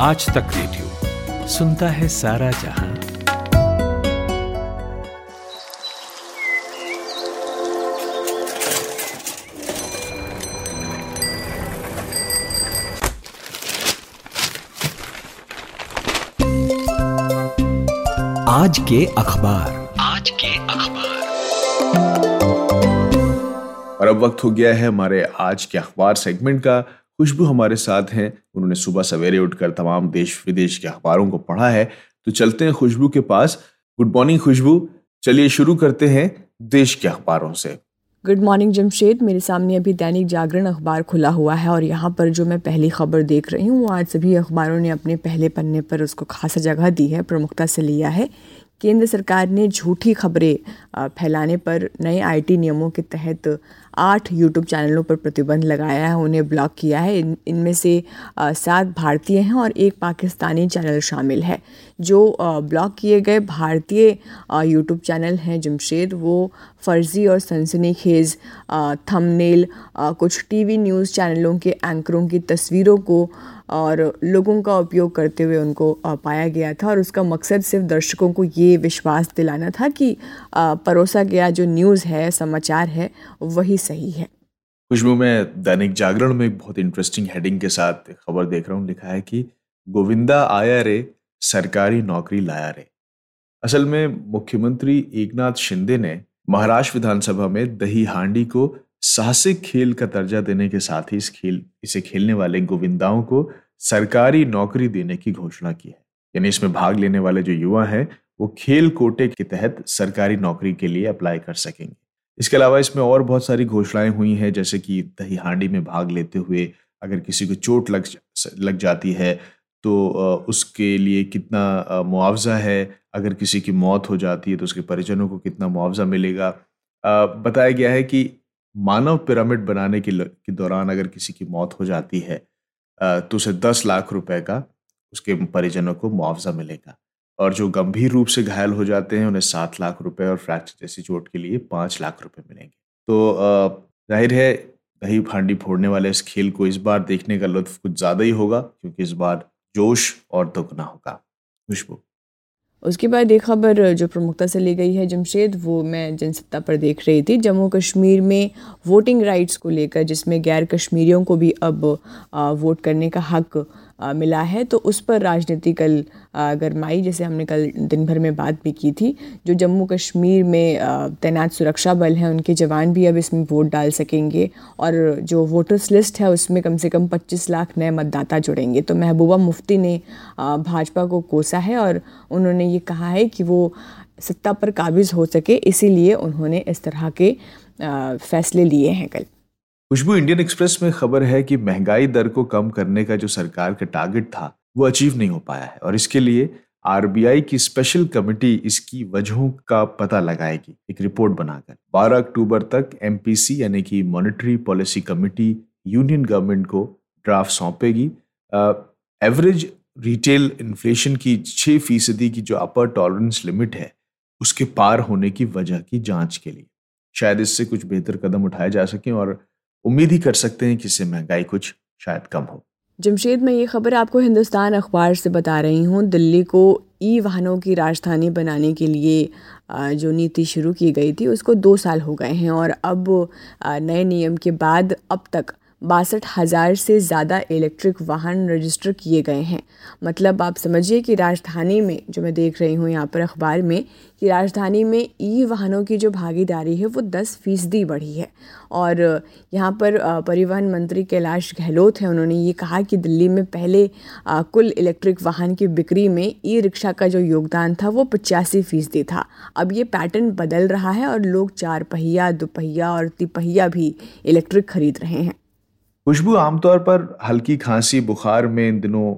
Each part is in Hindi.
आज तक रेडियो सुनता है सारा जहाँ। आज के अखबार। आज के अखबार। और अब वक्त हो गया है हमारे आज के अखबार सेगमेंट का। खुशबू हमारे साथ हैं। उन्होंने सुबह सवेरे उठकर तमाम देश विदेश के अखबारों को पढ़ा है। तो चलते हैं खुशबू के पास। गुड मॉर्निंग खुशबू। चलिए शुरू करते हैं देश के अखबारों से। Good morning Jamshed. मेरे सामने अभी दैनिक जागरण अखबार खुला हुआ है और यहाँ पर जो मैं पहली खबर देख रही हूँ वो आज सभी अखबारों ने अपने पहले पन्ने पर उसको खासा जगह दी है, प्रमुखता से लिया है। केंद्र सरकार ने झूठी खबरें फैलाने पर नए आईटी नियमों के तहत आठ यूट्यूब चैनलों पर प्रतिबंध लगाया है, उन्हें ब्लॉक किया है। इन, इनमें से सात भारतीय हैं और एक पाकिस्तानी चैनल शामिल है। जो ब्लॉक किए गए भारतीय यूट्यूब चैनल हैं जमशेद, वो फर्जी और सनसनीखेज़ थंबनेल कुछ टीवी न्यूज़ चैनलों के एंकरों की तस्वीरों को, और लोगों का उपयोग करते हुए उनको पाया गया था। और उसका मकसद सिर्फ़ दर्शकों को ये विश्वास दिलाना था कि परोसा गया जो न्यूज़ है, समाचार है, वही सही है। खुशबू में दैनिक जागरण में एक बहुत इंटरेस्टिंग हेडिंग के साथ खबर देख रहा हूँ, लिखा है कि, गोविंदा आया रे, सरकारी नौकरी लाया रे। असल में मुख्यमंत्री एकनाथ शिंदे ने महाराष्ट्र विधानसभा में दही हांडी को साहसिक खेल का दर्जा देने के साथ ही इस खेल, इसे खेलने वाले गोविंदाओं को सरकारी नौकरी देने की घोषणा की है। यानी इसमें भाग लेने वाले जो युवा हैं वो खेल कोटे के तहत सरकारी नौकरी के लिए अप्लाई कर सकेंगे। इसके अलावा इसमें और बहुत सारी घोषणाएँ हुई हैं जैसे कि दही हांडी में भाग लेते हुए अगर किसी को चोट लग लग जाती है तो उसके लिए कितना मुआवजा है? अगर किसी की मौत हो जाती है तो उसके परिजनों को कितना मुआवजा मिलेगा? बताया गया है कि मानव पिरामिड बनाने के, दौरान अगर किसी की मौत हो जाती है तो उसे दस लाख रुपए का उसके परिजनों को मुआवजा मिलेगा। और जो गंभीर रूप से घायल हो जाते हैं, उन्हें सात लाख रुपए और फ्रैक्चर जैसी चोट के लिए पाँच लाख रुपए मिलेंगे। तो ज़ाहिर है दही फांडी फोड़ने वाले इस खेल को इस बार देखने का लुत्फ कुछ ज़्यादा ही होगा, क्योंकि इस बार जोश और दुगना होगा खुशबू। उसके बाद एक खबर जो प्रमुखता से ली गई है जमशेद, वो मैं जनसत्ता पर देख रही थी। जम्मू कश्मीर में वोटिंग राइट्स को लेकर, जिसमें गैर कश्मीरियों को भी अब वोट करने का हक मिला है तो उस पर राजनीति कल गरमाई, जैसे हमने कल दिन भर में बात भी की थी, जो जम्मू कश्मीर में तैनात सुरक्षा बल हैं, उनके जवान भी अब इसमें वोट डाल सकेंगे और जो वोटर्स लिस्ट है, उसमें कम से कम 25 लाख नए मतदाता जुड़ेंगे। तो महबूबा मुफ्ती ने भाजपा को कोसा है और उन्होंने ये कहा है कि वो सत्ता पर काबिज हो सके, इसीलिए उन्होंने इस तरह के फैसले लिए हैं कल। खुशबू इंडियन एक्सप्रेस में खबर है कि महँगाई दर को कम करने का जो सरकार का टारगेट था, वो अचीव नहीं हो पाया है और इसके लिए आरबीआई की स्पेशल कमेटी इसकी वजहों का पता लगाएगी, एक रिपोर्ट बनाकर। 12 अक्टूबर तक एमपीसी यानी कि monetary policy committee union government को ड्राफ्ट सौंपेगी। एवरेज रिटेल इन्फ्लेशन की छः फ़ीसदी की जो अपर टॉलरेंस लिमिट है, उसके पार होने की वजह की जाँच के लिए। शायद इससे कुछ बेहतर कदम उठाए जा सकें और उम्मीद ही कर सकते हैं कि इससे महँगाई कुछ शायद कम हो। जमशेद, मैं ये खबर आपको हिंदुस्तान अखबार से बता रही हूँ। दिल्ली को ई वाहनों की राजधानी बनाने के लिए जो नीति शुरू की गई थी, उसको दो साल हो गए हैं और अब नए नियम के बाद अब तक बासठ हज़ार से ज़्यादा इलेक्ट्रिक वाहन रजिस्टर किए गए हैं। मतलब आप समझिए कि राजधानी में, जो मैं देख रही हूँ यहाँ पर अखबार में, कि राजधानी में ई वाहनों की जो भागीदारी है, वो दस फ़ीसदी बढ़ी है। और यहाँ पर परिवहन मंत्री कैलाश गहलोत हैं, उन्होंने ये कहा कि दिल्ली में पहले कुल इलेक्ट्रिक वाहन की बिक्री में ई रिक्शा का जो योगदान था, वो पचासी फ़ीसदी था। अब ये पैटर्न बदल रहा है और लोग चार पहिया दोपहिया और तिपहिया भी इलेक्ट्रिक खरीद रहे हैं। खुशबू आमतौर पर हल्की खांसी, बुखार में इन दिनों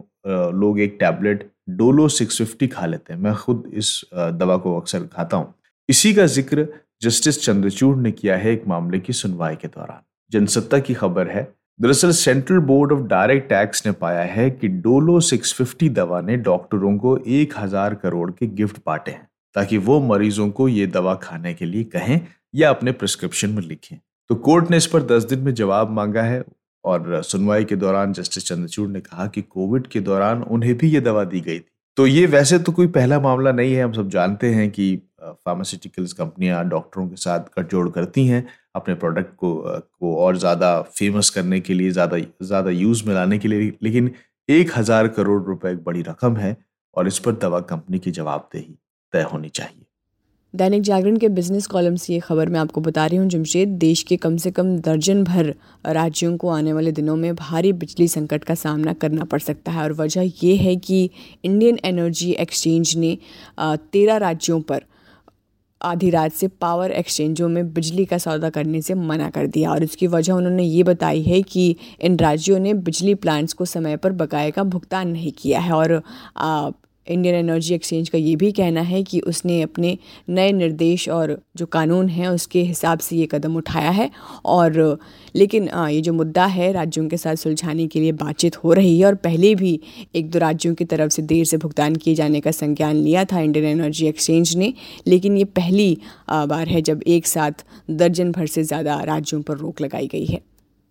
लोग एक टैबलेट डोलो 650 खा लेते हैं। मैं खुद इस दवा को अक्सर खाता हूँ। इसी का ज़िक्र जस्टिस चंद्रचूड़ ने किया है एक मामले की सुनवाई के दौरान। जनसत्ता की खबर है, दरअसल central board of direct tax ने पाया है कि डोलो 650 दवा ने डॉक्टरों को एक हज़ार करोड़ के गिफ्ट बांटे हैं, ताकि वो मरीजों को ये दवा खाने के लिए कहें या अपने प्रिस्क्रिप्शन में लिखें। तो कोर्ट ने इस पर दस दिन में जवाब मांगा है और सुनवाई के दौरान जस्टिस चंद्रचूड़ ने कहा कि कोविड के दौरान उन्हें भी ये दवा दी गई थी। तो ये वैसे तो कोई पहला मामला नहीं है। हम सब जानते हैं कि फार्मास्यूटिकल्स कंपनियाँ डॉक्टरों के साथ गठजोड़ करती हैं, अपने प्रोडक्ट को को और ज़्यादा फ़ेमस करने के लिए, ज़्यादा ज़्यादा यूज़ में लाने के लिए। लेकिन एक हज़ार करोड़ रुपए एक बड़ी रकम है और इस पर दवा कंपनी की जवाबदेही तय होनी चाहिए। दैनिक जागरण के बिज़नेस कॉलम से ये खबर मैं आपको बता रही हूँ, जमशेद, देश के कम से कम दर्जन भर राज्यों को आने वाले दिनों में भारी बिजली संकट का सामना करना पड़ सकता है। और वजह ये है कि इंडियन एनर्जी एक्सचेंज ने तेरह राज्यों पर आधी रात से पावर एक्सचेंजों में बिजली का सौदा करने से मना कर दिया। और इसकी वजह उन्होंने ये बताई है कि इन राज्यों ने बिजली प्लांट्स को समय पर बकाए का भुगतान नहीं किया है। और इंडियन एनर्जी एक्सचेंज का ये भी कहना है कि उसने अपने नए निर्देश और जो कानून हैं, उसके हिसाब से ये कदम उठाया है। और, लेकिन ये जो मुद्दा है, राज्यों के साथ सुलझाने के लिए बातचीत हो रही है और पहले भी एक दो राज्यों की तरफ़ से देर से भुगतान किए जाने का संज्ञान लिया था इंडियन एनर्जी एक्सचेंज ने। लेकिन ये पहली बार है जब एक साथ दर्जन भर से ज़्यादा राज्यों पर रोक लगाई गई है।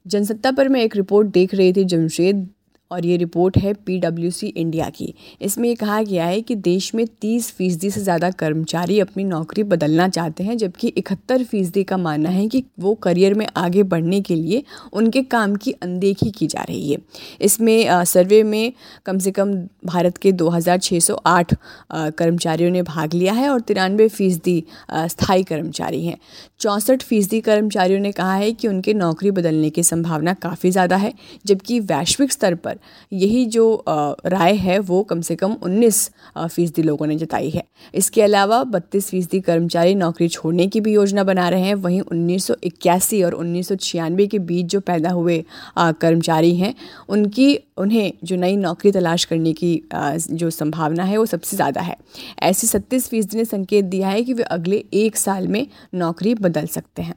जनसत्ता पर मैं एक रिपोर्ट देख रही थी, जमशेद और ये रिपोर्ट है पीडब्ल्यूसी इंडिया की। इसमें ये कहा गया है कि देश में तीस फ़ीसदी से ज़्यादा कर्मचारी अपनी नौकरी बदलना चाहते हैं, जबकि इकहत्तर फ़ीसदी का मानना है कि वो करियर में आगे बढ़ने के लिए उनके काम की अनदेखी की जा रही है। इसमें सर्वे में कम से कम भारत के 2608 कर्मचारियों ने भाग लिया है और तिरानवे फ़ीसदी स्थायी कर्मचारी हैं। चौंसठ फ़ीसदी कर्मचारियों ने कहा है कि उनके नौकरी बदलने की संभावना काफ़ी ज़्यादा है, जबकि वैश्विक स्तर पर यही जो राय है, वो कम से कम 19 फ़ीसदी लोगों ने जताई है। इसके अलावा बत्तीस फ़ीसदी कर्मचारी नौकरी छोड़ने की भी योजना बना रहे हैं। वहीं उन्नीस सौ इक्यासी और उन्नीस सौ छियानवे के बीच जो पैदा हुए कर्मचारी हैं, उनकी, उन्हें जो नई नौकरी तलाश करने की जो संभावना है, वो सबसे ज़्यादा है। ऐसे सत्तीस फ़ीसदी ने संकेत दिया है कि वे अगले एक साल में नौकरी बदल सकते हैं।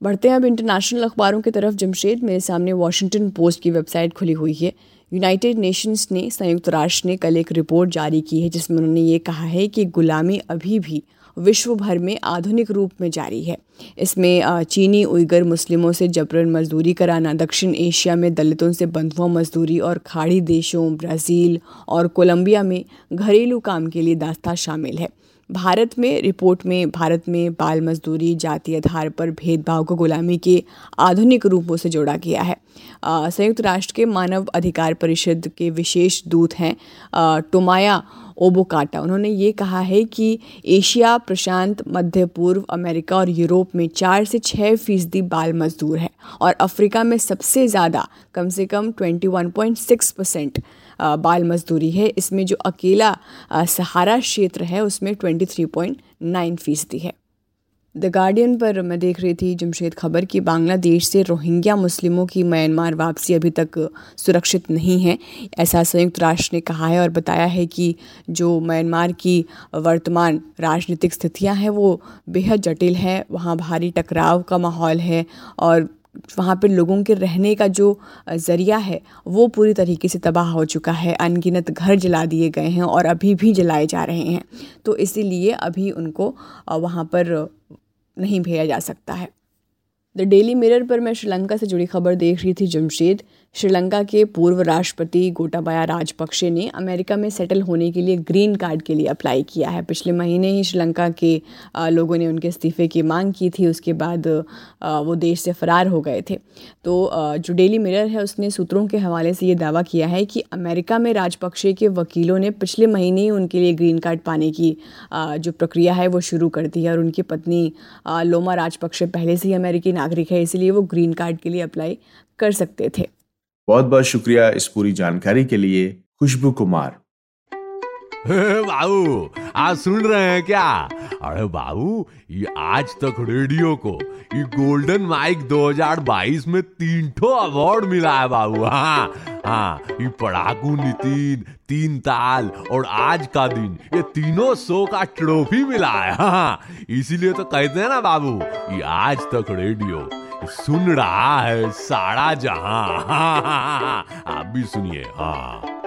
बढ़ते हैं अब इंटरनेशनल अखबारों की तरफ़। जमशेद, मेरे सामने वॉशिंगटन पोस्ट की वेबसाइट खुली हुई है। यूनाइटेड नेशंस ने संयुक्त राष्ट्र ने कल एक रिपोर्ट जारी की है, जिसमें उन्होंने ये कहा है कि गुलामी अभी भी विश्व भर में आधुनिक रूप में जारी है। इसमें चीनी, उइगर मुस्लिमों से जबरन मजदूरी कराना, दक्षिण एशिया में दलितों से बंधुआ मजदूरी और खाड़ी देशों, ब्राज़ील और कोलंबिया में घरेलू काम के लिए दास्ता शामिल है। भारत में रिपोर्ट में भारत में बाल मजदूरी, जाति आधार पर भेदभाव को गुलामी के आधुनिक रूपों से जोड़ा गया है। संयुक्त राष्ट्र के मानव अधिकार परिषद के विशेष दूत हैं। टोमाया ओबोकाटा। उन्होंने ये कहा है कि एशिया, प्रशांत, मध्य पूर्व अमेरिका और यूरोप में चार से छः फ़ीसदी बाल मजदूर है और अफ्रीका में सबसे ज़्यादा, कम से कम twenty one point six percent बाल मजदूरी है। इसमें जो अकेला सहारा क्षेत्र है उसमें ट्वेंटी थ्री पॉइंट नाइन फ़ीसदी है। द गार्डियन पर मैं देख रही थी जमशेद खबर कि बांग्लादेश से रोहिंग्या मुस्लिमों की म्यांमार वापसी अभी तक सुरक्षित नहीं है। ऐसा संयुक्त राष्ट्र ने कहा है और बताया है कि जो म्यांमार की वर्तमान राजनीतिक स्थितियाँ हैं, वो बेहद जटिल है। वहाँ भारी टकराव का माहौल है और वहाँ पर लोगों के रहने का जो ज़रिया है, वो पूरी तरीके से तबाह हो चुका है। अनगिनत घर जला दिए गए हैं और अभी भी जलाए जा रहे हैं। तो इसीलिए अभी उनको वहाँ पर नहीं भेजा जा सकता है। द डेली मिरर पर मैं श्रीलंका से जुड़ी खबर देख रही थी, जमशेद। श्रीलंका के पूर्व राष्ट्रपति गोटाबाया राजपक्षे ने अमेरिका में सेटल होने के लिए ग्रीन कार्ड के लिए अप्लाई किया है। पिछले महीने ही श्रीलंका के लोगों ने उनके इस्तीफे की मांग की थी, उसके बाद वो देश से फरार हो गए थे। तो जो डेली मिरर है, उसने सूत्रों के हवाले से ये दावा किया है कि अमेरिका में राजपक्षे के वकीलों ने पिछले महीने ही उनके लिए ग्रीन कार्ड पाने की जो प्रक्रिया है, वो शुरू कर दी है और उनकी पत्नी लोमा राजपक्षे पहले से ही अमेरिकी नागरिक है, इसलिए वो ग्रीन कार्ड के लिए अप्लाई कर सकते थे। बहुत बहुत शुक्रिया इस पूरी जानकारी के लिए, खुशबू कुमार। बाबू आप सुन रहे हैं क्या? अरे बाबू, ये आज तक रेडियो को, ये गोल्डन माइक 2022 में तीन ठो अवार्ड मिला है बाबू हाँ हाँ ये पढ़ाकू नितिन, तीन ताल और आज का दिन, ये तीनों शो का ट्रॉफी मिला है हाँ इसीलिए तो कहते हैं ना बाबू, ये आज तक रेडियो सुन रहा है सारा जहाँ आप भी सुनिए हाँ